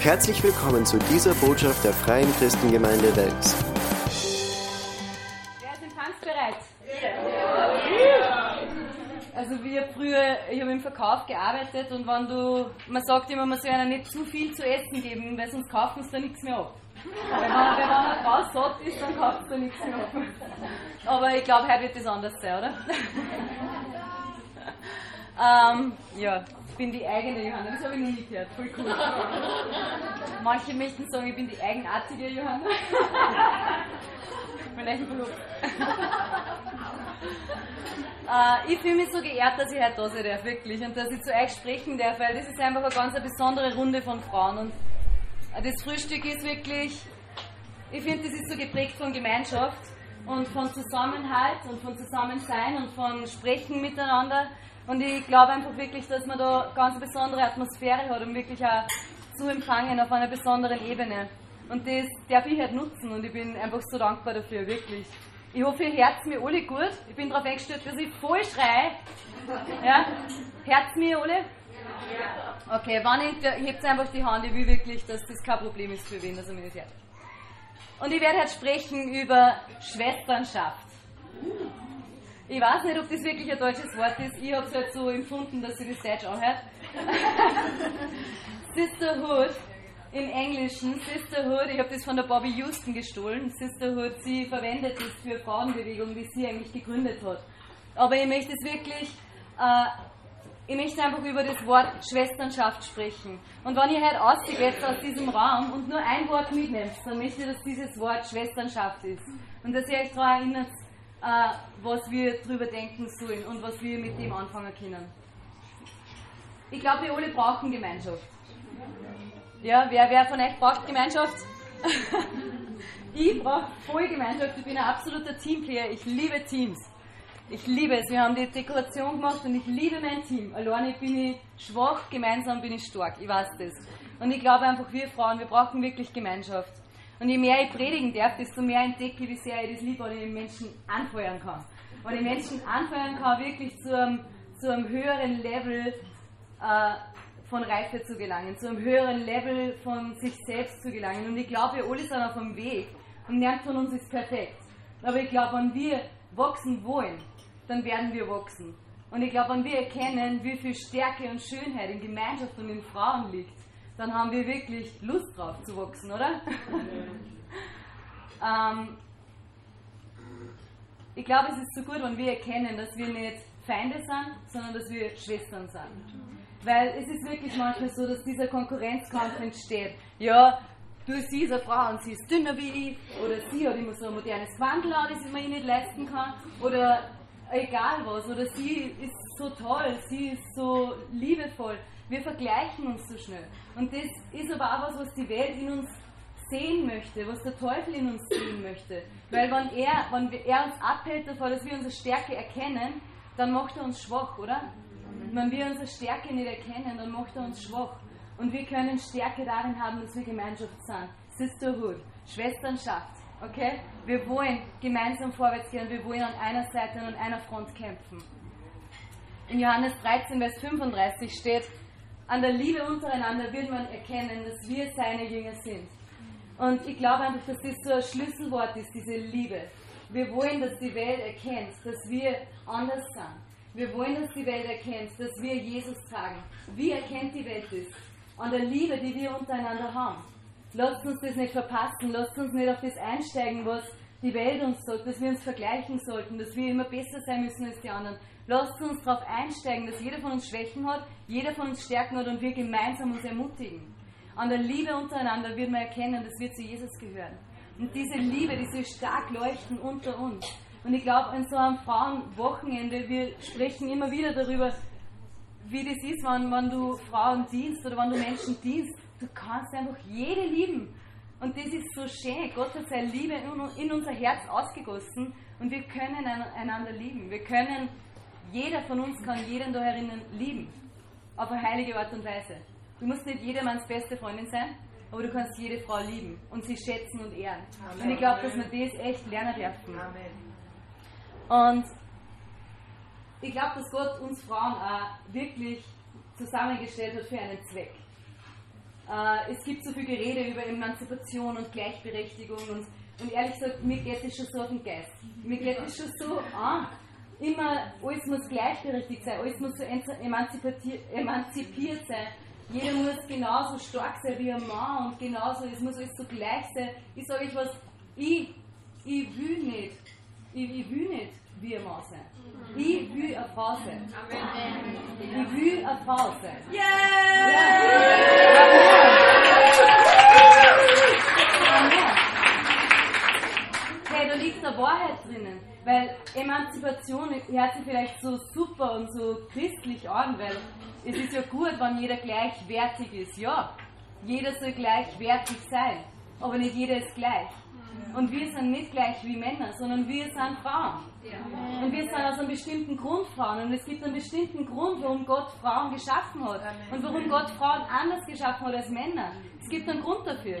Herzlich willkommen zu dieser Botschaft der Freien Christengemeinde Wels. Wer im Tanzbereit? Also wir früher, ich habe im Verkauf gearbeitet und wenn du, man sagt immer, man soll einer nicht zu viel zu essen geben, weil sonst kaufen sie da nichts mehr ab. Wenn man, wenn eine Frau satt ist, dann kauft sie da nichts mehr ab. Aber ich glaube, heute wird das anders sein, oder? ähm, ja, bin die eigene Johanna, das habe ich noch nie gehört, voll cool. Manche möchten sagen, ich bin die eigenartige Johanna. Vielleicht verlobt. äh, ich fühle mich so geehrt, dass ich heute da sein darf, wirklich, und dass ich zu euch sprechen darf, weil das ist einfach eine ganz eine besondere Runde von Frauen. Und das Frühstück ist wirklich, ich finde, das ist so geprägt von Gemeinschaft und von Zusammenhalt und von Zusammensein und von Sprechen miteinander. Und ich glaube einfach wirklich, dass man da ganz eine besondere Atmosphäre hat, um wirklich auch zu empfangen auf einer besonderen Ebene. Und das darf ich halt nutzen und ich bin einfach so dankbar dafür, wirklich. Ich hoffe, ihr hört mir alle gut. Ich bin darauf eingestellt, dass ich voll schreie. Ja? Hört mir alle? Okay, wann ich, hebt einfach die Hand, ich will wirklich, dass das kein Problem ist für wen, dass er mich nicht hört. Und ich werde heute sprechen über Schwesternschaft. Ich weiß nicht, ob das wirklich ein deutsches Wort ist. Ich habe es halt so empfunden, dass sie das Deutsch anhört. Sisterhood im Englischen, Sisterhood, ich habe das von der Bobby Houston gestohlen. Sisterhood, sie verwendet es für Frauenbewegung, die sie eigentlich gegründet hat. Aber ich möchte es wirklich, äh, ich möchte einfach über das Wort Schwesternschaft sprechen. Und wenn ihr heute ausgeht aus diesem Raum und nur ein Wort mitnehmt, dann möchte ich, dass dieses Wort Schwesternschaft ist. Und dass ihr euch daran erinnert, was wir darüber denken sollen und was wir mit dem anfangen können. Ich glaube, wir alle brauchen Gemeinschaft. Ja, wer, wer von euch braucht Gemeinschaft? ich brauche voll Gemeinschaft. Ich bin ein absoluter Teamplayer. Ich liebe Teams. Ich liebe es. Wir haben die Dekoration gemacht und ich liebe mein Team. Alleine bin ich schwach, gemeinsam bin ich stark. Ich weiß das. Und ich glaube einfach, wir Frauen, wir brauchen wirklich Gemeinschaft. Und je mehr ich predigen darf, desto mehr entdecke ich, wie sehr ich das liebe, ich den Menschen anfeuern kann. Wenn ich Menschen anfeuern kann, wirklich zu einem, zu einem höheren Level äh, von Reife zu gelangen, zu einem höheren Level von sich selbst zu gelangen. Und ich glaube, wir alle sind auf dem Weg und niemand von uns ist perfekt. Aber ich glaube, wenn wir wachsen wollen, dann werden wir wachsen. Und ich glaube, wenn wir erkennen, wie viel Stärke und Schönheit in Gemeinschaft und in Frauen liegt, dann haben wir wirklich Lust drauf zu wachsen, oder? ähm, ich glaube, es ist so gut, wenn wir erkennen, dass wir nicht Feinde sind, sondern dass wir Schwestern sind. Weil es ist wirklich manchmal so, dass dieser Konkurrenzkampf entsteht. Ja, du siehst eine Frau und sie ist dünner wie ich, oder sie hat immer so ein modernes Gewandel an, das man ihr nicht leisten kann, oder egal was, oder sie ist so toll, sie ist so liebevoll. Wir vergleichen uns so schnell. Und das ist aber auch was, was die Welt in uns sehen möchte, was der Teufel in uns sehen möchte. Weil wenn er, wenn er uns abhält davon, dass wir unsere Stärke erkennen, dann macht er uns schwach, oder? Wenn wir unsere Stärke nicht erkennen, dann macht er uns schwach. Und wir können Stärke darin haben, dass wir Gemeinschaft sind. Sisterhood, Schwesternschaft. Okay? Wir wollen gemeinsam vorwärts gehen, wir wollen an einer Seite und an einer Front kämpfen. In Johannes 13, Vers 35 steht, an der Liebe untereinander wird man erkennen, dass wir seine Jünger sind. Und ich glaube einfach, dass das so ein Schlüsselwort ist, diese Liebe. Wir wollen, dass die Welt erkennt, dass wir anders sind wir wollen, dass die Welt erkennt, dass wir Jesus tragen. Wie erkennt die Welt das? An der Liebe, die wir untereinander haben. Lasst uns das nicht verpassen, lasst uns nicht auf das einsteigen, was die Welt uns sagt, dass wir uns vergleichen sollten, dass wir immer besser sein müssen als die anderen. Lasst uns darauf einsteigen, dass jeder von uns Schwächen hat, jeder von uns Stärken hat und wir gemeinsam uns ermutigen. An der Liebe untereinander wird man erkennen, dass wir zu Jesus gehören. Und diese Liebe, die so stark leuchten unter uns, und ich glaube, an so einem Frauenwochenende, wir sprechen immer wieder darüber, wie das ist, wenn, wenn du Frauen dienst oder wenn du Menschen dienst. Du kannst einfach jede lieben. Und das ist so schön. Gott hat seine Liebe in unser Herz ausgegossen und wir können einander lieben. Wir können, jeder von uns kann jeden da herinnen lieben. Auf eine heilige Art und Weise. Du musst nicht jedermanns beste Freundin sein, aber du kannst jede Frau lieben und sie schätzen und ehren. Amen. Und ich glaube, dass wir das echt lernen dürfen. Amen. Und ich glaube, dass Gott uns Frauen auch wirklich zusammengestellt hat für einen Zweck. Äh, es gibt so viel Gerede über Emanzipation und Gleichberechtigung und, und ehrlich gesagt, mir geht es schon so auf den Geist. Mir geht es schon so an. Immer, alles muss gleichberechtigt sein, alles muss so emanzipiert sein. Jeder muss genauso stark sein wie ein Mann und genauso, es muss alles so gleich sein. Ich sage euch was, ich, ich will nicht, ich, ich will nicht wie ein Mann sein. Ich will eine Frau sein. Amen. Ich will eine Frau sein. Yeah! Amen. Emanzipation hört sich vielleicht so super und so christlich an, weil es ist ja gut, wenn jeder gleichwertig ist. Ja, jeder soll gleichwertig sein, aber nicht jeder ist gleich. Und wir sind nicht gleich wie Männer, sondern wir sind Frauen. Und wir sind aus einem bestimmten Grund Frauen. Und es gibt einen bestimmten Grund, warum Gott Frauen geschaffen hat. Und warum Gott Frauen anders geschaffen hat als Männer. Es gibt einen Grund dafür.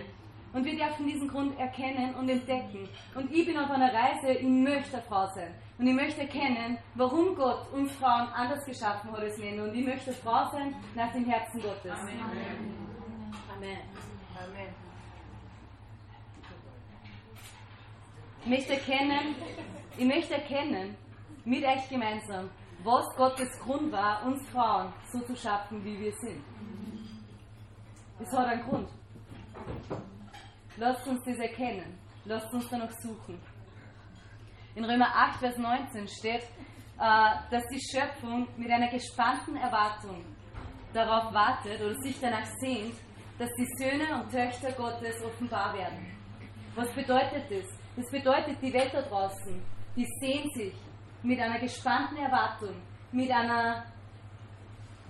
Und wir dürfen diesen Grund erkennen und entdecken. Und ich bin auf einer Reise, ich möchte eine Frau sein. Und ich möchte erkennen, warum Gott uns Frauen anders geschaffen hat als Männer. Und ich möchte Frau sein nach dem Herzen Gottes. Amen. Amen. Amen. Ich möchte erkennen, ich möchte erkennen, mit euch gemeinsam, was Gottes Grund war, uns Frauen so zu schaffen, wie wir sind. Es hat einen Grund. Lasst uns das erkennen. Lasst uns danach suchen. In Römer 8, Vers 19 steht, äh, dass die Schöpfung mit einer gespannten Erwartung darauf wartet oder sich danach sehnt, dass die Söhne und Töchter Gottes offenbar werden. Was bedeutet das? Das bedeutet, die Welt da draußen, die sehnt sich mit einer gespannten Erwartung, mit einer,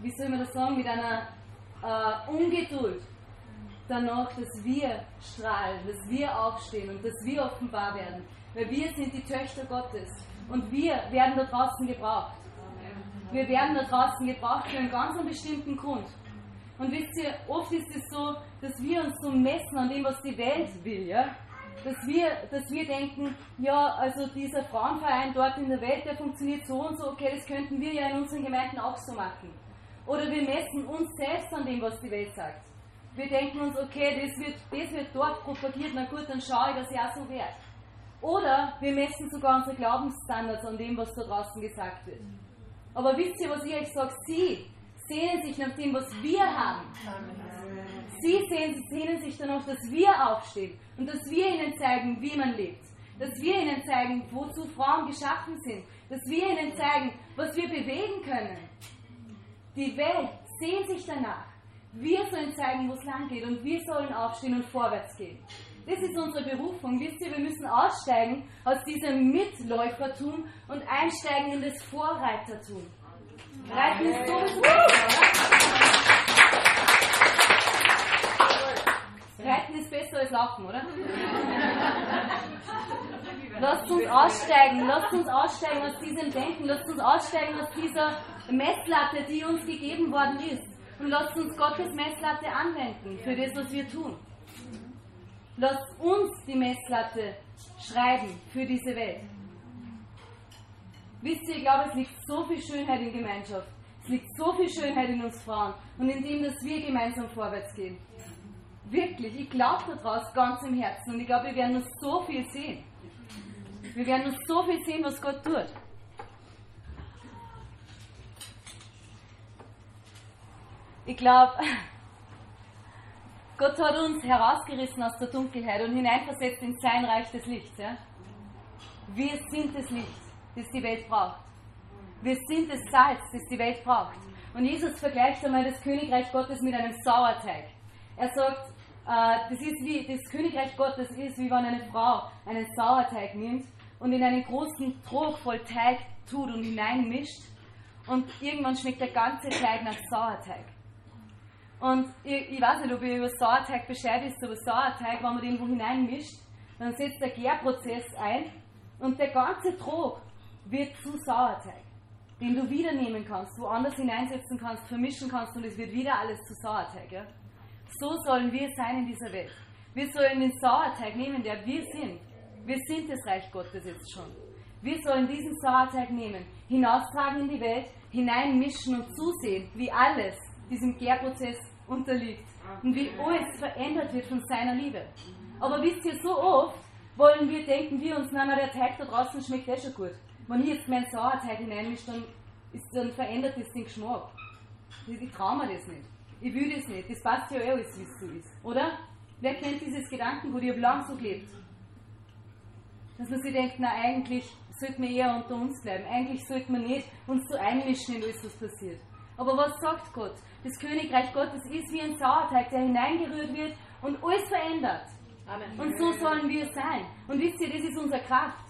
wie soll man das sagen, mit einer äh, Ungeduld danach, dass wir strahlen, dass wir aufstehen und dass wir offenbar werden. Weil wir sind die Töchter Gottes und wir werden da draußen gebraucht. Wir werden da draußen gebraucht für einen ganz bestimmten Grund. Und wisst ihr, oft ist es so, dass wir uns so messen an dem, was die Welt will, ja? dass wir, dass wir denken, ja, also dieser Frauenverein dort in der Welt, der funktioniert so und so, okay, das könnten wir ja in unseren Gemeinden auch so machen. Oder wir messen uns selbst an dem, was die Welt sagt. Wir denken uns, okay, das wird, das wird dort propagiert, na gut, dann schaue ich, dass auch so werde. Oder wir messen sogar unsere Glaubensstandards an dem, was da draußen gesagt wird. Aber wisst ihr, was ich euch sage? Sie sehnen sich nach dem, was wir haben. Sie sehnen sich danach, dass wir aufstehen und dass wir ihnen zeigen, wie man lebt. Dass wir ihnen zeigen, wozu Frauen geschaffen sind. Dass wir ihnen zeigen, was wir bewegen können. Die Welt sehnt sich danach. Wir sollen zeigen, wo es lang geht und wir sollen aufstehen und vorwärts gehen. Das ist unsere Berufung. Wisst ihr, wir müssen aussteigen aus diesem Mitläufertum und einsteigen in das Vorreitertum. Reiten ist sowieso Reiten ist besser als Laufen, oder? lasst uns aussteigen, lasst uns aussteigen aus diesem Denken, lasst uns aussteigen aus dieser Messlatte, die uns gegeben worden ist. Und lasst uns Gottes Messlatte anwenden für das, was wir tun. Lasst uns die Messlatte schreiben für diese Welt. Wisst ihr, ich glaube, es liegt so viel Schönheit in Gemeinschaft. Es liegt so viel Schönheit in uns Frauen und in dem, dass wir gemeinsam vorwärts gehen. Wirklich, ich glaube daraus ganz im Herzen und ich glaube, wir werden noch so viel sehen. Wir werden noch so viel sehen, was Gott tut. Ich glaube, Gott hat uns herausgerissen aus der Dunkelheit und hineinversetzt in sein Reich des Lichts. Ja? Wir sind das Licht, das die Welt braucht. Wir sind das Salz, das die Welt braucht. Und Jesus vergleicht einmal das Königreich Gottes mit einem Sauerteig. Er sagt, äh, das ist wie, das Königreich Gottes ist, wie wenn eine Frau einen Sauerteig nimmt und in einen großen Trog voll Teig tut und hineinmischt und irgendwann schmeckt der ganze Teig nach Sauerteig. Und ich, ich weiß nicht, ob ihr über Sauerteig Bescheid wisst, aber Sauerteig, wenn man den irgendwo hineinmischt, dann setzt der Gärprozess ein und der ganze Trog wird zu Sauerteig, den du wieder nehmen kannst, woanders hineinsetzen kannst, vermischen kannst und es wird wieder alles zu Sauerteig. Ja? So sollen wir sein in dieser Welt. Wir sollen den Sauerteig nehmen, der wir sind. Wir sind das Reich Gottes jetzt schon. Wir sollen diesen Sauerteig nehmen, hinaustragen in die Welt, hineinmischen und zusehen, wie alles diesem Gärprozess unterliegt und wie alles verändert wird von seiner Liebe. Aber wisst ihr, so oft wollen wir denken, wir uns, na, na der Teig da draußen schmeckt eh schon gut. Wenn ich jetzt meinen Sauerteig hineinmische, dann, ist, dann verändert das den Geschmack. Ich traue mir das nicht. Ich will das nicht. Das passt ja eh alles, wie es so ist. Oder? Wer kennt dieses Gedankengut? Ich habe lang so gelebt. Dass man sich denkt, na eigentlich sollte man eher unter uns bleiben. Eigentlich sollte man nicht uns so einmischen in alles, was passiert. Aber was sagt Gott? Das Königreich Gottes ist wie ein Sauerteig, der hineingerührt wird und alles verändert. Amen. Und so sollen wir sein. Und wisst ihr, das ist unsere Kraft.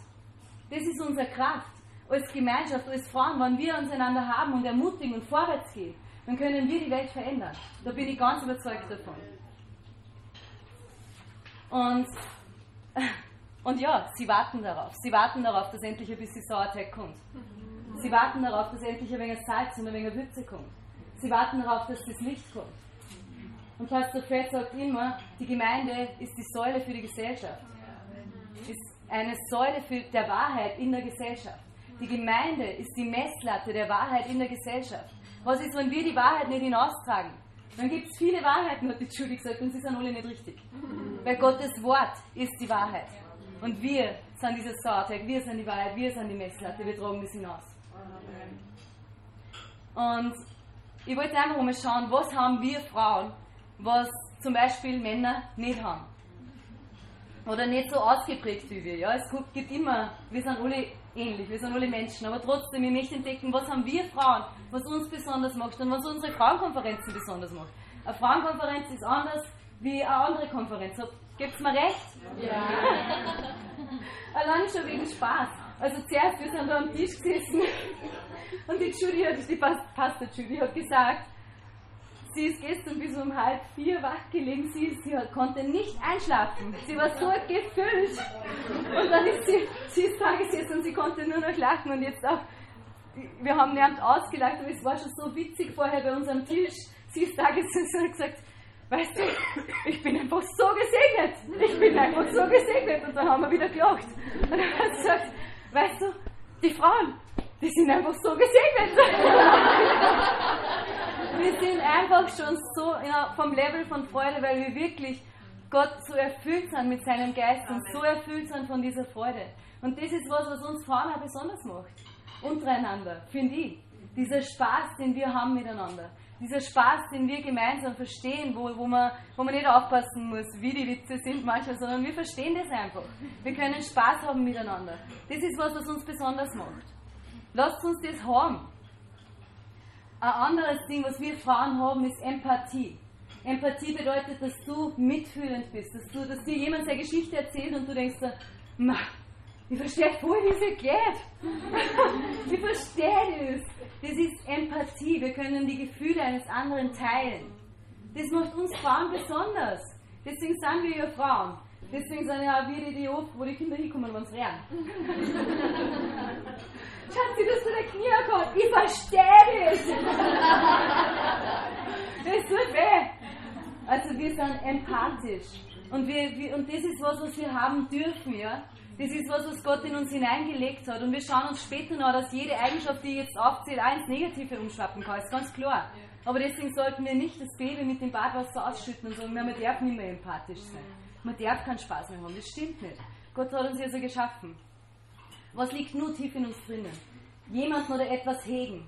Das ist unsere Kraft. Als Gemeinschaft, als Frauen, wenn wir uns einander haben und ermutigen und vorwärts gehen, dann können wir die Welt verändern. Da bin ich ganz überzeugt davon. Und und ja, sie warten darauf. Sie warten darauf, dass endlich ein bisschen Sauerteig kommt. Sie warten darauf, dass endlich ein wenig Salz und ein wenig Würze kommt. Sie warten darauf, dass das Licht kommt. Und Pastor Fred sagt immer, die Gemeinde ist die Säule für die Gesellschaft. Ist eine Säule für der Wahrheit in der Gesellschaft. Die Gemeinde ist die Messlatte der Wahrheit in der Gesellschaft. Was ist, wenn wir die Wahrheit nicht hinaustragen? Dann gibt es viele Wahrheiten, hat die Judy gesagt, und sie sind alle nicht richtig. Weil Gottes Wort ist die Wahrheit. Und wir sind dieses Sauerteig, wir sind die Wahrheit, wir sind die Messlatte, wir tragen das hinaus. Und ich wollte einfach mal schauen, was haben wir Frauen, was zum Beispiel Männer nicht haben. Oder nicht so ausgeprägt wie wir. Ja? Es gibt immer, wir sind alle ähnlich, wir sind alle Menschen, aber trotzdem, ich möchte entdecken, was haben wir Frauen, was uns besonders macht und was unsere Frauenkonferenzen besonders macht. Eine Frauenkonferenz ist anders wie eine andere Konferenz. Gibt es mir recht? Ja. Allein schon wegen Spaß. Also zuerst, wir sind da am Tisch gesessen und die Judy hat, die Pastor Judy hat gesagt, sie ist gestern bis um halb vier wach gelegen, sie, sie konnte nicht einschlafen. Sie war so gefüllt. Und dann ist sie, sie ist da gesessen und sie konnte nur noch lachen und jetzt auch, wir haben niemand ausgelacht, aber es war schon so witzig vorher bei uns am Tisch. Sie ist da gesessen und hat gesagt, weißt du, ich bin einfach so gesegnet. Ich bin einfach so gesegnet. Und dann haben wir wieder gelacht. Und dann hat sie gesagt, weißt du, die Frauen, die sind einfach so gesegnet. wir sind einfach schon so ja, vom Level von Freude, weil wir wirklich Gott so erfüllt sind mit seinem Geist und so erfüllt sind von dieser Freude. Und das ist was, was uns Frauen auch besonders macht. Untereinander, finde ich. Dieser Spaß, den wir haben miteinander dieser Spaß, den wir gemeinsam verstehen, wo, wo, man, wo man nicht aufpassen muss, wie die Witze sind manchmal, sondern wir verstehen das einfach. Wir können Spaß haben miteinander. Das ist was, was uns besonders macht. Lasst uns das haben. Ein anderes Ding, was wir Frauen haben, ist Empathie. Empathie bedeutet, dass du mitfühlend bist, dass, du, dass dir jemand seine Geschichte erzählt und du denkst, ich verstehe voll, wie es geht. ich verstehe das. Das ist Empathie. Wir können die Gefühle eines anderen teilen. Das macht uns Frauen besonders. Deswegen sind wir ja Frauen. Deswegen sind ja auch wir die, die oft, wo die Kinder hinkommen, wenn sie lernen. Schatzi, dass du der Knie kommt. Ich verstehe das. das tut weh. Also wir sind empathisch. Und, wir, wir, und das ist was, was wir haben dürfen, ja. Das ist was, was Gott in uns hineingelegt hat. Und wir schauen uns später noch, dass jede Eigenschaft, die ich jetzt aufzähle, auch ins Negative umschwappen kann. Ist ganz klar. Aber deswegen sollten wir nicht das Baby mit dem Badwasser ausschütten und sagen, man darf nicht mehr empathisch sein. Man darf keinen Spaß mehr haben. Das stimmt nicht. Gott hat uns ja so geschaffen. Was liegt nur tief in uns drinnen? Jemanden oder etwas hegen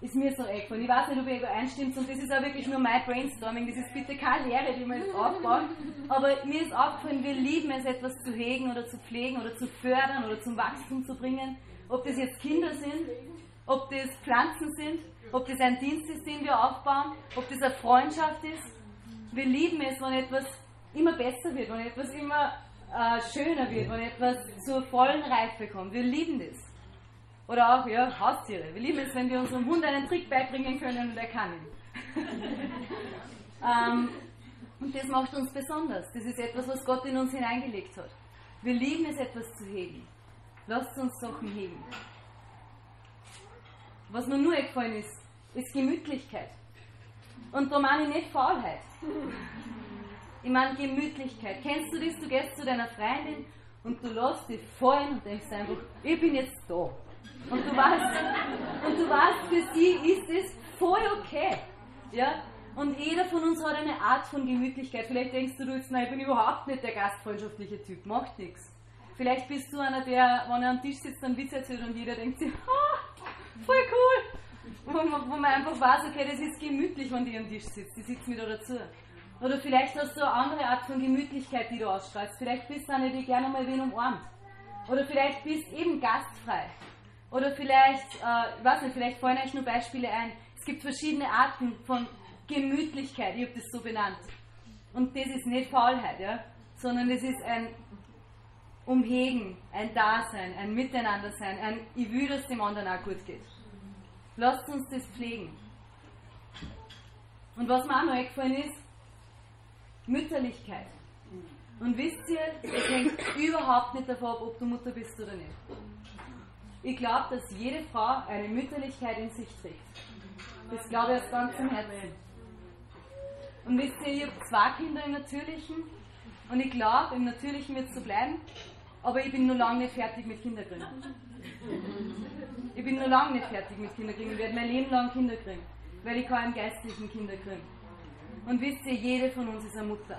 ist mir so eingefallen. Ich weiß nicht, ob ihr übereinstimmt und das ist auch wirklich nur mein Brainstorming. Das ist bitte keine Lehre, die man jetzt aufbaut. Aber mir ist aufgefallen, wir lieben es, etwas zu hegen oder zu pflegen oder zu fördern oder zum Wachstum zu bringen. Ob das jetzt Kinder sind, ob das Pflanzen sind, ob das ein Dienst ist, den wir aufbauen, ob das eine Freundschaft ist. Wir lieben es, wenn etwas immer besser wird, wenn etwas immer äh, schöner wird, wenn etwas zur vollen Reife kommt. Wir lieben das. Oder auch ja, Haustiere. Wir lieben es, wenn wir unserem Hund einen Trick beibringen können und er kann ihn. ähm, und das macht uns besonders. Das ist etwas, was Gott in uns hineingelegt hat. Wir lieben es, etwas zu hegen. Lasst uns Sachen hegen. Was mir nur eingefallen ist, ist Gemütlichkeit. Und da meine ich nicht Faulheit. Ich meine Gemütlichkeit. Kennst du das? Du gehst zu deiner Freundin und du lässt dich fallen und denkst einfach, ich bin jetzt da. Und du weißt, und du weißt, für sie ist es voll okay. Ja? Und jeder von uns hat eine Art von Gemütlichkeit. Vielleicht denkst du jetzt, nein, ich bin überhaupt nicht der gastfreundschaftliche Typ. Macht nichts. Vielleicht bist du einer, der, wenn er am Tisch sitzt, dann Witz erzählt und jeder denkt sich, ah, voll cool. Wo wo man einfach weiß, okay, das ist gemütlich, wenn die am Tisch sitzt. Die sitzt mir da dazu. Oder vielleicht hast du eine andere Art von Gemütlichkeit, die du ausstrahlst. Vielleicht bist du eine, die gerne mal wen umarmt. Oder vielleicht bist du eben gastfrei. Oder vielleicht, äh, ich weiß nicht, vielleicht fallen euch nur Beispiele ein. Es gibt verschiedene Arten von Gemütlichkeit, ich habe das so benannt. Und das ist nicht Faulheit, ja? sondern es ist ein Umhegen, ein Dasein, ein Miteinandersein, ein Ich will, dass dem anderen auch gut geht. Lasst uns das pflegen. Und was mir auch noch eingefallen ist, Mütterlichkeit. Und wisst ihr, es hängt überhaupt nicht davon ab, ob du Mutter bist oder nicht. Ich glaube, dass jede Frau eine Mütterlichkeit in sich trägt. Das glaube ich aus ganzem Herzen. Und wisst ihr, ich habe zwei Kinder im Natürlichen und ich glaube, im Natürlichen wird es so bleiben, aber ich bin noch lange nicht fertig mit Kinderkriegen. Ich bin noch lange nicht fertig mit Kinderkriegen. Ich werde mein Leben lang Kinder kriegen, weil ich kann Geistlichen Kinder kriegen. Und wisst ihr, jede von uns ist eine Mutter.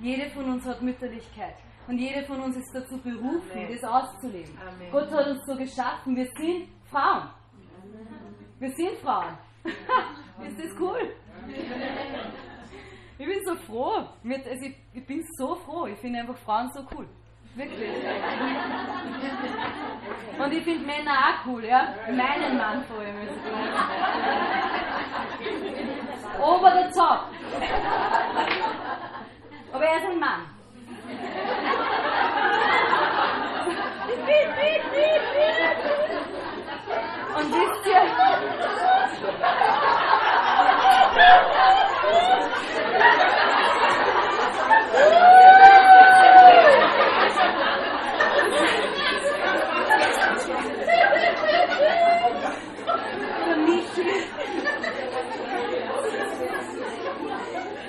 Jede von uns hat Mütterlichkeit. Und jede von uns ist dazu berufen, Amen. das auszuleben. Amen. Gott hat uns so geschaffen. Wir sind Frauen. Wir sind Frauen. ist das cool? Ich bin so froh. Also ich, bin so froh. Ich finde einfach Frauen so cool. Wirklich. Und ich finde Männer auch cool, ja? Meinen Mann vor allem. Over the top. Aber er ist ein Mann. Und wisst ihr,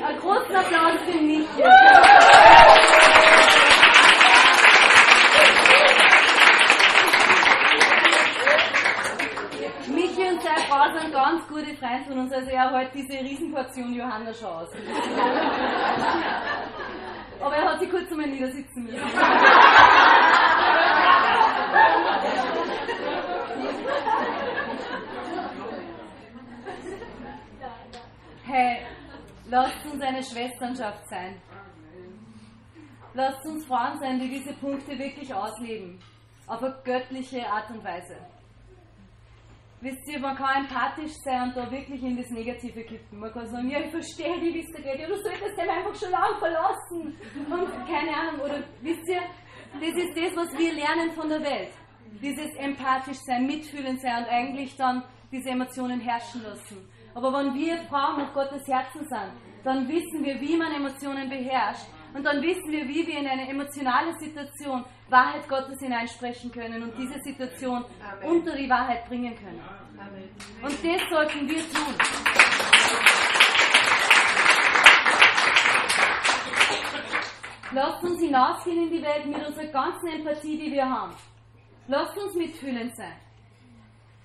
ein großen Applaus für mich. Guter Freund von uns, also er hat diese Riesenportion Johanna schon aus. Aber er hat sich kurz einmal niedersitzen müssen. Hey, lasst uns eine Schwesternschaft sein. Lasst uns Frauen sein, die diese Punkte wirklich ausleben. Auf eine göttliche Art und Weise. Wisst ihr, man kann empathisch sein und da wirklich in das Negative kippen. Man kann sagen, ja, ich verstehe dich, wie es dir geht. Ja, du solltest den einfach schon lange verlassen. Und keine Ahnung, oder wisst ihr, das ist das, was wir lernen von der Welt. Dieses empathisch sein, mitfühlend sein und eigentlich dann diese Emotionen herrschen lassen. Aber wenn wir Frauen nach Gottes Herzen sind, dann wissen wir, wie man Emotionen beherrscht. Und dann wissen wir, wie wir in eine emotionale Situation Wahrheit Gottes hineinsprechen können und diese Situation Amen. unter die Wahrheit bringen können. Amen. Und das sollten wir tun. Lasst uns hinausgehen in die Welt mit unserer ganzen Empathie, die wir haben. Lasst uns mitfühlend sein.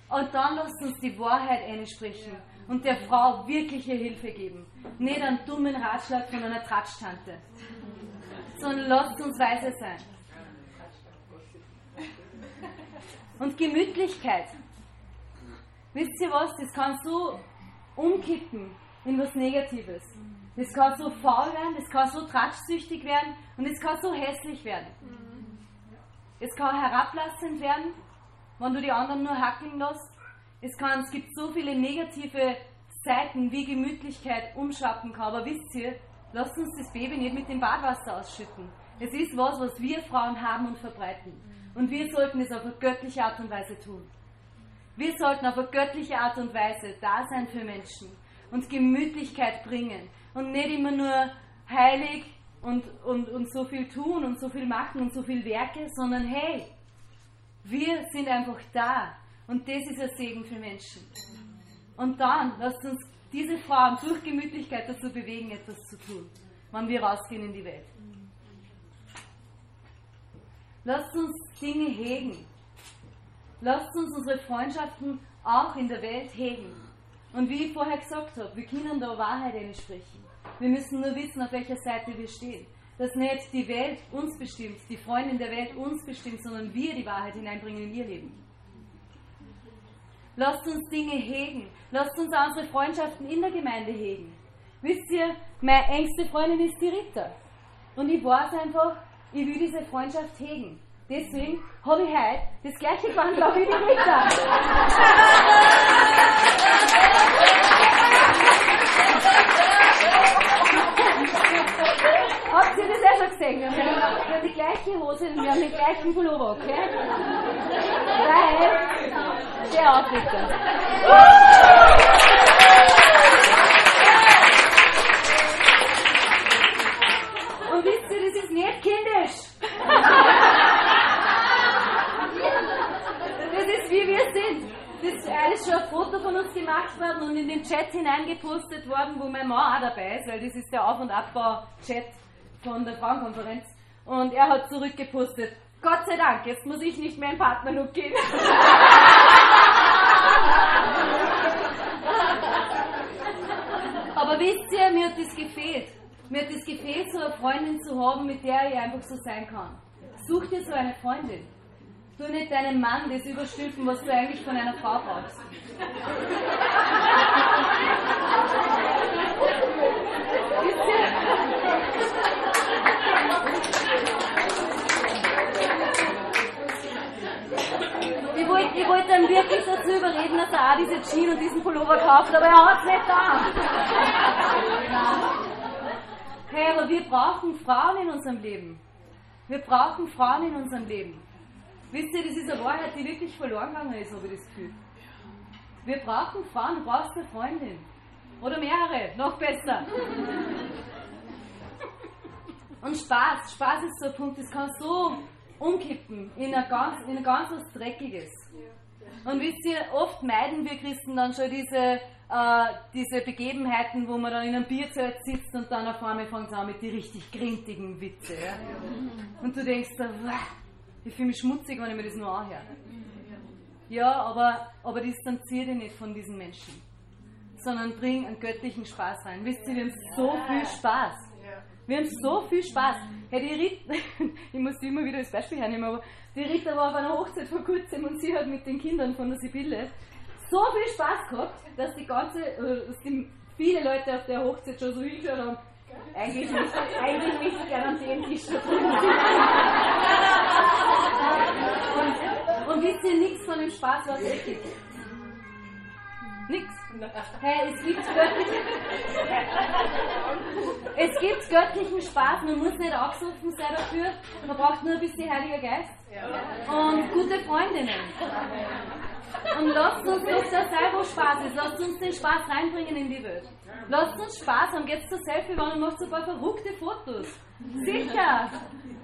Und dann lasst uns die Wahrheit einsprechen und der Frau wirkliche Hilfe geben. Nicht einen dummen Ratschlag von einer Tratschtante, sondern lasst uns weise sein. Und Gemütlichkeit. Wisst ihr was? Das kann so umkippen in was Negatives. Das kann so faul werden, das kann so tratschsüchtig werden und es kann so hässlich werden. Es kann herablassend werden, wenn du die anderen nur hackeln lässt. Es, kann, es gibt so viele negative Seiten, wie Gemütlichkeit umschwappen kann. Aber wisst ihr, lasst uns das Baby nicht mit dem Badwasser ausschütten. Es ist was, was wir Frauen haben und verbreiten. Und wir sollten es auf eine göttliche Art und Weise tun. Wir sollten auf eine göttliche Art und Weise da sein für Menschen und Gemütlichkeit bringen und nicht immer nur heilig und, und, und so viel tun und so viel machen und so viel Werke, sondern hey, wir sind einfach da und das ist ein Segen für Menschen. Und dann lasst uns diese Frauen durch Gemütlichkeit dazu bewegen, etwas zu tun, wenn wir rausgehen in die Welt. Lasst uns Dinge hegen. Lasst uns unsere Freundschaften auch in der Welt hegen. Und wie ich vorher gesagt habe, wir können da Wahrheit sprechen. Wir müssen nur wissen, auf welcher Seite wir stehen. Dass nicht die Welt uns bestimmt, die Freundin der Welt uns bestimmt, sondern wir die Wahrheit hineinbringen in ihr Leben. Lasst uns Dinge hegen. Lasst uns unsere Freundschaften in der Gemeinde hegen. Wisst ihr, meine engste Freundin ist die Rita. Und ich weiß einfach, ich will diese Freundschaft hegen. Deswegen habe ich heute das gleiche gewandelt wie die Rita. Habt ihr das auch schon gesehen? Wir haben die gleiche Hose und wir haben den gleichen Pullover, okay? Weil, auf bitte. Und wisst ihr, das ist nicht kindisch. Das ist wie wir sind. Das ist alles schon ein Foto von uns gemacht worden und in den Chat hineingepostet worden, wo mein Mann auch dabei ist, weil das ist der Auf- und Abbau-Chat von der Frauenkonferenz. Und er hat zurückgepostet, Gott sei Dank, jetzt muss ich nicht mehr im Partnerlook gehen. Aber wisst ihr, mir hat das gefehlt. Mir hat das gefehlt, so eine Freundin zu haben, mit der ich einfach so sein kann. Such dir so eine Freundin. Tu nicht deinem Mann das überstülpen, was du eigentlich von einer Frau brauchst. Wisst ihr? Ich wollte dann wirklich dazu überreden, dass er auch diese Jeans und diesen Pullover kauft, aber er hat es nicht da. Hey, aber wir brauchen Frauen in unserem Leben. Wir brauchen Frauen in unserem Leben. Wisst ihr, das ist eine Wahrheit, die wirklich verloren gegangen ist, habe ich das Gefühl. Wir brauchen Frauen, du brauchst eine Freundin. Oder mehrere, noch besser. Und Spaß, Spaß ist so ein Punkt, das kann so umkippen in ein ganz, in ein ganz was Dreckiges. Und wisst ihr, oft meiden wir Christen dann schon diese, äh, diese Begebenheiten, wo man dann in einem Bierzelt sitzt und dann auf einmal fängt es an mit die richtig grintigen Witze. Ja? Und du denkst, da, "Wah, ich fühle mich schmutzig, wenn ich mir das nur anhöre. Ja, aber, aber distanziere dich nicht von diesen Menschen, sondern bring einen göttlichen Spaß rein. Wisst ihr, wir haben so viel Spaß. Wir haben so viel Spaß. Hey, die Rita, ich muss die immer wieder als Beispiel hernehmen, aber die Rita war auf einer Hochzeit vor kurzem und sie hat mit den Kindern von der Sibylle so viel Spaß gehabt, dass die ganze, dass die viele Leute auf der Hochzeit schon so hingeschaut haben. Eigentlich nicht, eigentlich nicht gerne an dem Tisch da drüben und, und wisst ihr, nichts von dem Spaß war richtig. Nix. Hey, es gibt göttlichen, es gibt göttlichen Spaß, man muss nicht aufgesoffen sein dafür, man braucht nur ein bisschen Heiliger Geist und gute Freundinnen. Und lasst uns doch da sein, wo Spaß ist. Lasst uns den Spaß reinbringen in die Welt. Lasst uns Spaß haben. Geht zur selfie und macht so ein paar verrückte Fotos. Sicher.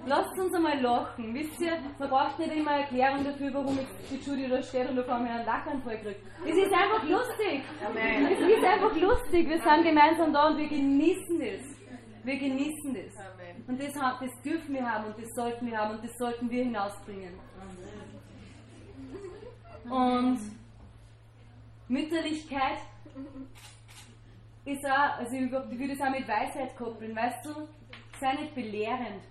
Lasst uns einmal lachen. Wisst ihr, man braucht nicht immer Erklärung dafür, warum jetzt die Judy da steht und auf einmal einen Lachanfall kriegt. Es ist einfach lustig. Es ist einfach lustig. Wir sind gemeinsam da und wir genießen das. Wir genießen das. Und das, das dürfen wir haben und das sollten wir haben und das sollten wir hinausbringen. Und Mütterlichkeit ist auch, also ich ich würde es auch mit Weisheit koppeln, weißt du, sei nicht belehrend.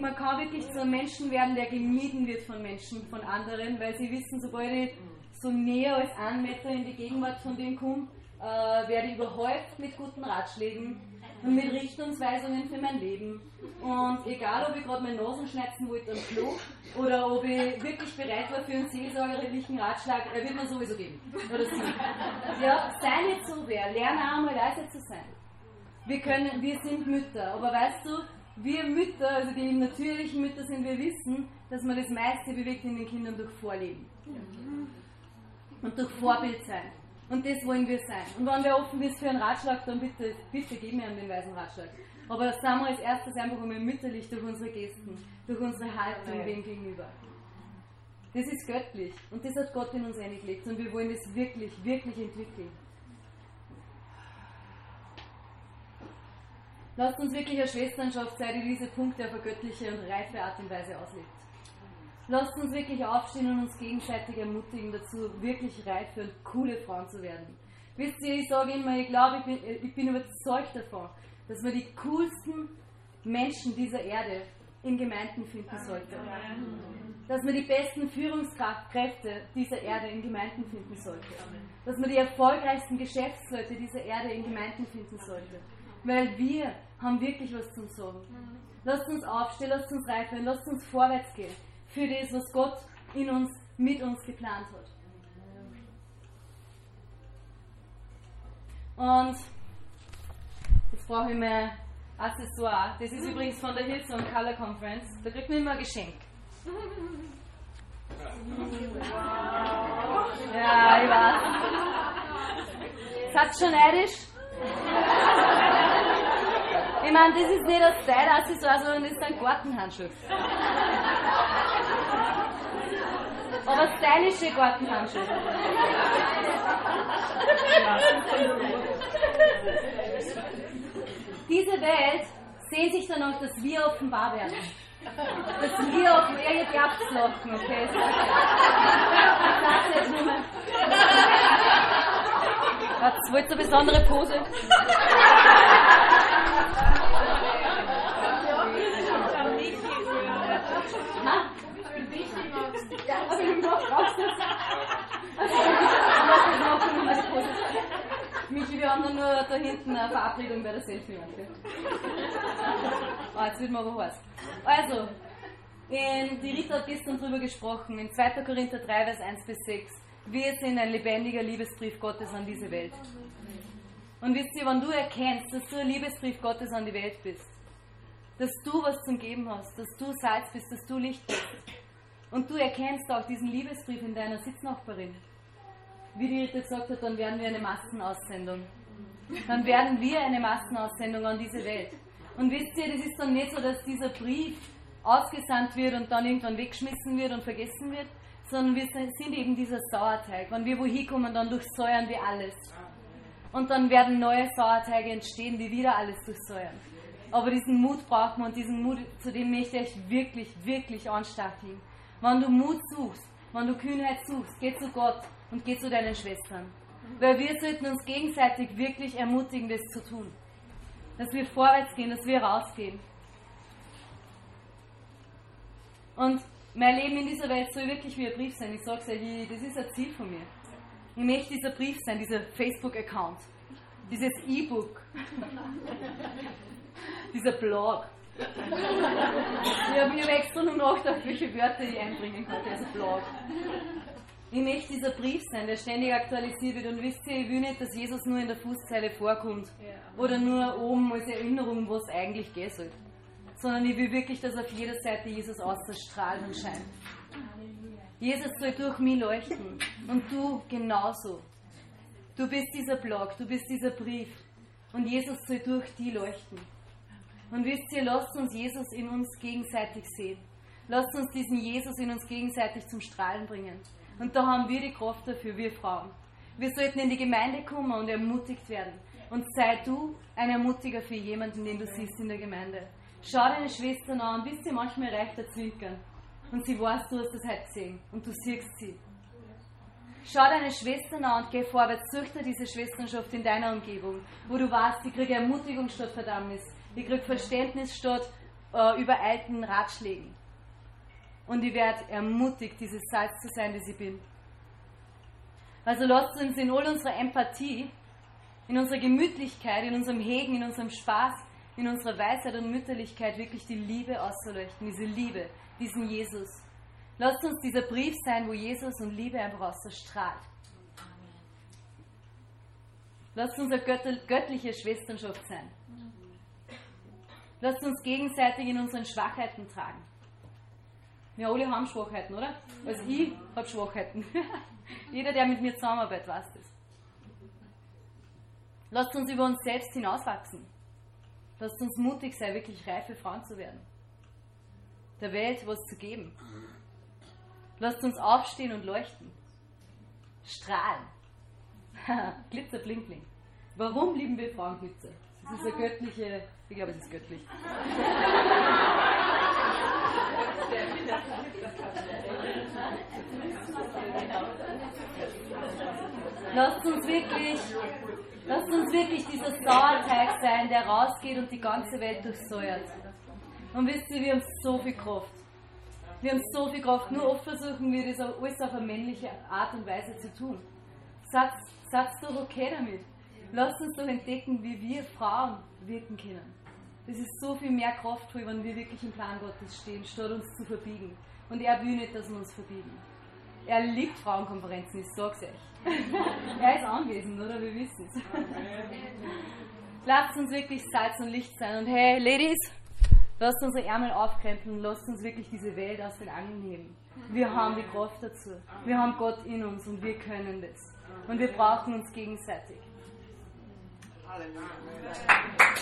Man kann wirklich zu einem Menschen werden, der gemieden wird von Menschen, von anderen, weil sie wissen, sobald ich so näher als einen Meter in die Gegenwart von dem komme, äh, werde ich überhäuft mit guten Ratschlägen und mit Richtungsweisungen für mein Leben. Und egal, ob ich gerade meine Nasen schneiden wollte am Klo oder ob ich wirklich bereit war für einen seelsorgerlichen Ratschlag, er wird mir sowieso geben. Oder sie. Ja, sei nicht so wer. Lerne auch mal leise zu sein. Wir können, wir sind Mütter, aber weißt du, wir Mütter, also die natürlichen Mütter sind, wir wissen, dass man das meiste bewegt in den Kindern durch Vorleben. Und durch Vorbild sein. Und das wollen wir sein. Und wenn wir offen ist für einen Ratschlag, dann bitte, bitte gib mir den weisen Ratschlag. Aber das sind wir als erstes einfach einmal mütterlich durch unsere Gesten, durch unsere Haltung dem gegenüber. Das ist göttlich und das hat Gott in uns eingelegt und wir wollen das wirklich, wirklich entwickeln. Lasst uns wirklich eine Schwesternschaft sein, die diese Punkte auf eine göttliche und reife Art und Weise auslebt. Lasst uns wirklich aufstehen und uns gegenseitig ermutigen dazu, wirklich reife und coole Frauen zu werden. Wisst ihr, ich sage immer, ich glaube, ich bin, ich bin überzeugt davon, dass wir die coolsten Menschen dieser Erde in Gemeinden finden sollten. Dass man die besten Führungskräfte dieser Erde in Gemeinden finden sollte. Dass man die erfolgreichsten Geschäftsleute dieser Erde in Gemeinden finden sollte. Weil wir haben wirklich was zum Sagen. Lasst uns aufstehen, lasst uns reif werden, lasst uns vorwärts gehen für das, was Gott in uns, mit uns geplant hat. Und jetzt brauche ich mehr Accessoire. Das ist übrigens von der Hillsong Color Conference. Da kriegt man immer ein Geschenk. Ja, ich weiß. Seid schon neidisch? Ich meine, das ist nicht das Style-Accessoire, sondern das ist ein Gartenhandschuh. Aber stylische Gartenhandschuhe. Diese Welt sehnt sich danach, dass wir offenbar werden. Dass wir offenbar, ja, glaubt lachen, okay? Ich sag's jetzt nur mal. Was, wollt ihr eine besondere Pose? Michi, wir haben dann nur da hinten eine Verabredung bei der Selfie. Okay? Oh, jetzt wird mir aber heiß. Also, in, die Rita hat gestern darüber gesprochen, in 2. Korinther 3, Vers 1 bis 6. Wir sind ein lebendiger Liebesbrief Gottes an diese Welt. Und wisst ihr, wenn du erkennst, dass du ein Liebesbrief Gottes an die Welt bist, dass du was zum Geben hast, dass du Salz bist, dass du Licht bist, und du erkennst auch diesen Liebesbrief in deiner Sitznachbarin, wie die Rita gesagt hat, dann werden wir eine Massenaussendung. Dann werden wir eine Massenaussendung an diese Welt. Und wisst ihr, das ist dann nicht so, dass dieser Brief ausgesandt wird und dann irgendwann weggeschmissen wird und vergessen wird, sondern wir sind eben dieser Sauerteig. Wenn wir wohin kommen, dann durchsäuern wir alles. Und dann werden neue Sauerteige entstehen, die wieder alles durchsäuern. Aber diesen Mut braucht man und diesen Mut, zu dem möchte ich wirklich, wirklich anstacheln. Wenn du Mut suchst, wenn du Kühnheit suchst, geh zu Gott und geh zu deinen Schwestern. Weil wir sollten uns gegenseitig wirklich ermutigen, das zu tun. Dass wir vorwärts gehen, dass wir rausgehen. Und mein Leben in dieser Welt soll wirklich wie ein Brief sein. Ich sage es euch, das ist ein Ziel von mir. Ich möchte dieser Brief sein, dieser Facebook-Account, dieses E-Book, dieser Blog. Ich habe mir extra nur nachgedacht, welche Wörter ich einbringen kann, also Blog. Ich möchte dieser Brief sein, der ständig aktualisiert wird. Und wisst ihr, ich will nicht, dass Jesus nur in der Fußzeile vorkommt oder nur oben als Erinnerung, was eigentlich gehen soll. Sondern ich will wirklich, dass auf jeder Seite Jesus ausstrahlt und scheint. Jesus soll durch mich leuchten und du genauso. Du bist dieser Blog, du bist dieser Brief und Jesus soll durch die leuchten. Und wisst ihr, lasst uns Jesus in uns gegenseitig sehen. Lasst uns diesen Jesus in uns gegenseitig zum Strahlen bringen. Und da haben wir die Kraft dafür, wir Frauen. Wir sollten in die Gemeinde kommen und ermutigt werden. Und sei du ein Ermutiger für jemanden, den du siehst in der Gemeinde. Schau deine Schwestern an, bis sie manchmal reicht der Zwinkern. Und sie weiß, du hast das heute gesehen. Und du siehst sie. Schau deine Schwestern an und geh vorwärts. Dir diese Schwesternschaft in deiner Umgebung, wo du weißt, sie kriegen Ermutigung statt Verdammnis. Ich kriege Verständnis statt äh, übereilten Ratschlägen. Und ich werde ermutigt, dieses Salz zu sein, das ich bin. Also lasst uns in all unserer Empathie, in unserer Gemütlichkeit, in unserem Hegen, in unserem Spaß, in unserer Weisheit und Mütterlichkeit wirklich die Liebe auszuleuchten, diese Liebe, diesen Jesus. Lasst uns dieser Brief sein, wo Jesus und Liebe einfach ausstrahlt. Lasst uns eine göttliche Schwesternschaft sein. Lasst uns gegenseitig in unseren Schwachheiten tragen. Wir alle haben Schwachheiten, oder? Also ich habe Schwachheiten. Jeder, der mit mir zusammenarbeitet, weiß das. Lasst uns über uns selbst hinauswachsen. Lasst uns mutig sein, wirklich reife Frauen zu werden. Der Welt was zu geben. Lasst uns aufstehen und leuchten. Strahlen. Glitzer, bling. Warum lieben wir Frauen Glitzer? Das ist eine göttliche, ich glaube, es ist göttlich. Lasst uns wirklich, lasst uns wirklich dieser Sauerteig sein, der rausgeht und die ganze Welt durchsäuert. Und wisst ihr, wir haben so viel Kraft. Wir haben so viel Kraft. Nur oft versuchen wir das alles auf eine männliche Art und Weise zu tun. Seid, seid doch okay damit. Lasst uns doch entdecken, wie wir Frauen wirken können. Das ist so viel mehr kraftvoll, wenn wir wirklich im Plan Gottes stehen, statt uns zu verbiegen. Und er will nicht, dass wir uns verbiegen. Er liebt Frauenkonferenzen, ich sag's euch. er ist anwesend, oder? Wir wissen es. Lasst uns wirklich Salz und Licht sein. Und hey, Ladies, lasst unsere Ärmel aufkrempeln und lasst uns wirklich diese Welt aus den Angeln heben. Wir haben die Kraft dazu. Wir haben Gott in uns und wir können das. Und wir brauchen uns gegenseitig. Halleluja.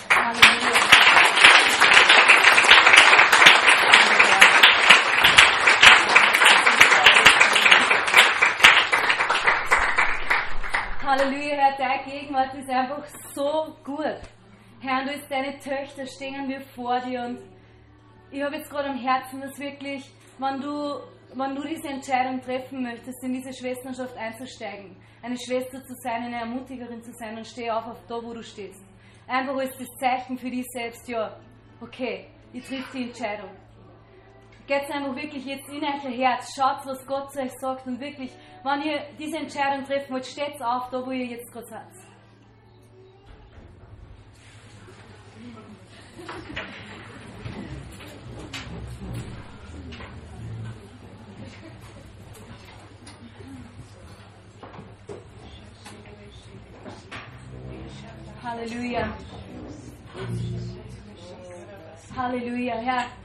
Halleluja. Halleluja, Herr, deine Gegenwart ist einfach so gut. Herr, du bist deine Töchter, stehen wir vor dir und ich habe jetzt gerade am Herzen, dass wirklich, wenn du, wenn du diese Entscheidung treffen möchtest, in diese Schwesternschaft einzusteigen, eine Schwester zu sein, eine Ermutigerin zu sein, dann steh auf, auf da, wo du stehst. Einfach als das Zeichen für dich selbst, ja, okay, ich triff die Entscheidung. Geht einfach wirklich jetzt in euer Herz, schaut, was Gott zu euch sagt und wirklich, wenn ihr diese Entscheidung treffen wollt, steht auf, da wo ihr jetzt gerade seid. Halleluja. Halleluja, Herr.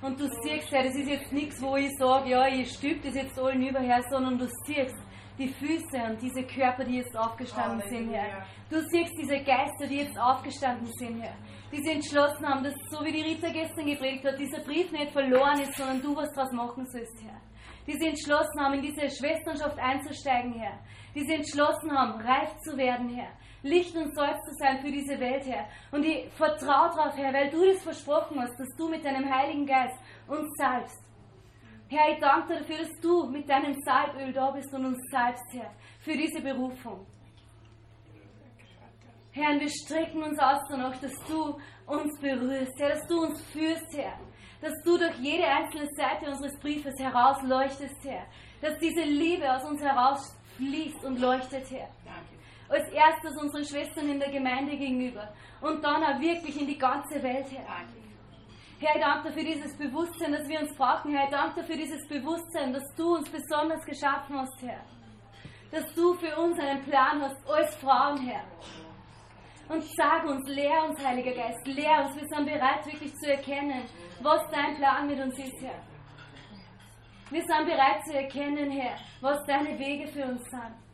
Und du siehst, Herr, das ist jetzt nichts, wo ich sage, ja, ich stülpe das jetzt allen über, Herr, sondern du siehst die Füße und diese Körper, die jetzt aufgestanden sind, Herr. Du siehst diese Geister, die jetzt aufgestanden sind, Herr. Die sie entschlossen haben, dass, so wie die Rita gestern geprägt hat, dieser Brief nicht verloren ist, sondern du was draus machen sollst, Herr. Die sie entschlossen haben, in diese Schwesternschaft einzusteigen, Herr. Die sie entschlossen haben, reif zu werden, Herr. Licht und Salz zu sein für diese Welt, Herr. Und ich vertraue darauf, Herr, weil du das versprochen hast, dass du mit deinem Heiligen Geist uns salbst. Herr, ich danke dir dafür, dass du mit deinem Salböl da bist und uns salbst, Herr, für diese Berufung. Herr, wir strecken uns aus danach, dass du uns berührst, Herr, dass du uns führst, Herr. Dass du durch jede einzelne Seite unseres Briefes herausleuchtest, Herr. Dass diese Liebe aus uns herausfließt und leuchtet, Herr. Als erstes unseren Schwestern in der Gemeinde gegenüber und dann auch wirklich in die ganze Welt, Herr. Herr, ich danke für dieses Bewusstsein, das wir uns brauchen, Herr. Ich danke für dieses Bewusstsein, dass du uns besonders geschaffen hast, Herr. Dass du für uns einen Plan hast, als Frauen, Herr. Und sag uns, lehr uns, Heiliger Geist, lehr uns. Wir sind bereit, wirklich zu erkennen, was dein Plan mit uns ist, Herr. Wir sind bereit zu erkennen, Herr, was deine Wege für uns sind.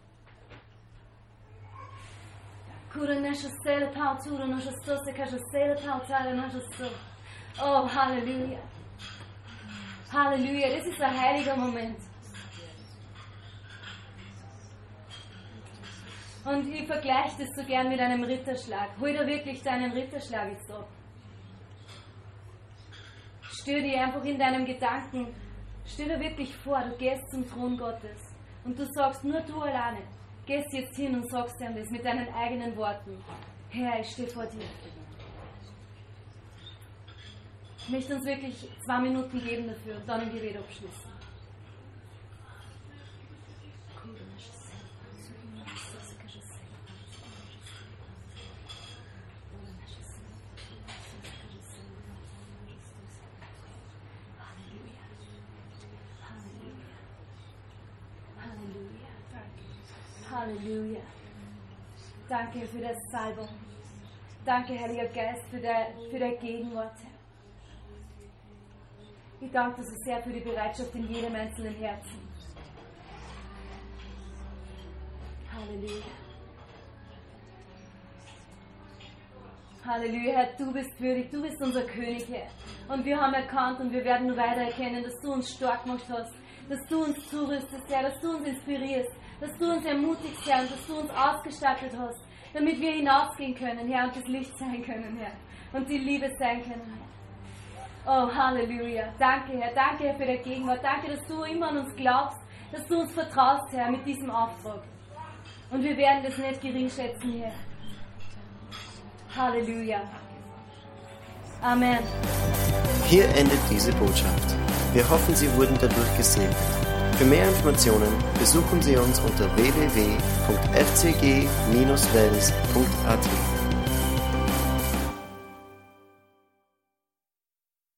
Kura nasza sela pau tura nasza stosa kasha sela pau tala nasza so. Oh, Halleluja. Halleluja, das ist ein heiliger Moment. Und ich vergleiche das so gern mit einem Ritterschlag. Hol dir wirklich deinen Ritterschlag jetzt ab. Stell dir einfach in deinem Gedanken, stell dir wirklich vor, du gehst zum Thron Gottes und du sagst nur du alleine gehst jetzt hin und sagst ihm das mit deinen eigenen Worten. Herr, ich stehe vor dir. Ich möchte uns wirklich zwei Minuten geben dafür und dann ein Gebet abschließen. Halleluja. Danke für das Salbung. Danke, Heiliger Geist, für der, für der Gegenwart. Ich danke dir so sehr für die Bereitschaft in jedem einzelnen Herzen. Halleluja. Halleluja, Herr, du bist würdig, du bist unser König, Herr. Und wir haben erkannt und wir werden nur weiter erkennen, dass du uns stark gemacht hast, dass du uns zurüstest, Herr, dass du uns inspirierst, dass du uns ermutigst, Herr, und dass du uns ausgestattet hast, damit wir hinausgehen können, Herr, und das Licht sein können, Herr, und die Liebe sein können, Herr. Oh, Halleluja. Danke, Herr. Danke, Herr, für die Gegenwart. Danke, dass du immer an uns glaubst, dass du uns vertraust, Herr, mit diesem Auftrag. Und wir werden das nicht gering schätzen, Herr. Halleluja. Amen. Hier endet diese Botschaft. Wir hoffen, Sie wurden dadurch gesegnet. Für mehr Informationen besuchen Sie uns unter www.fcg-wells.at.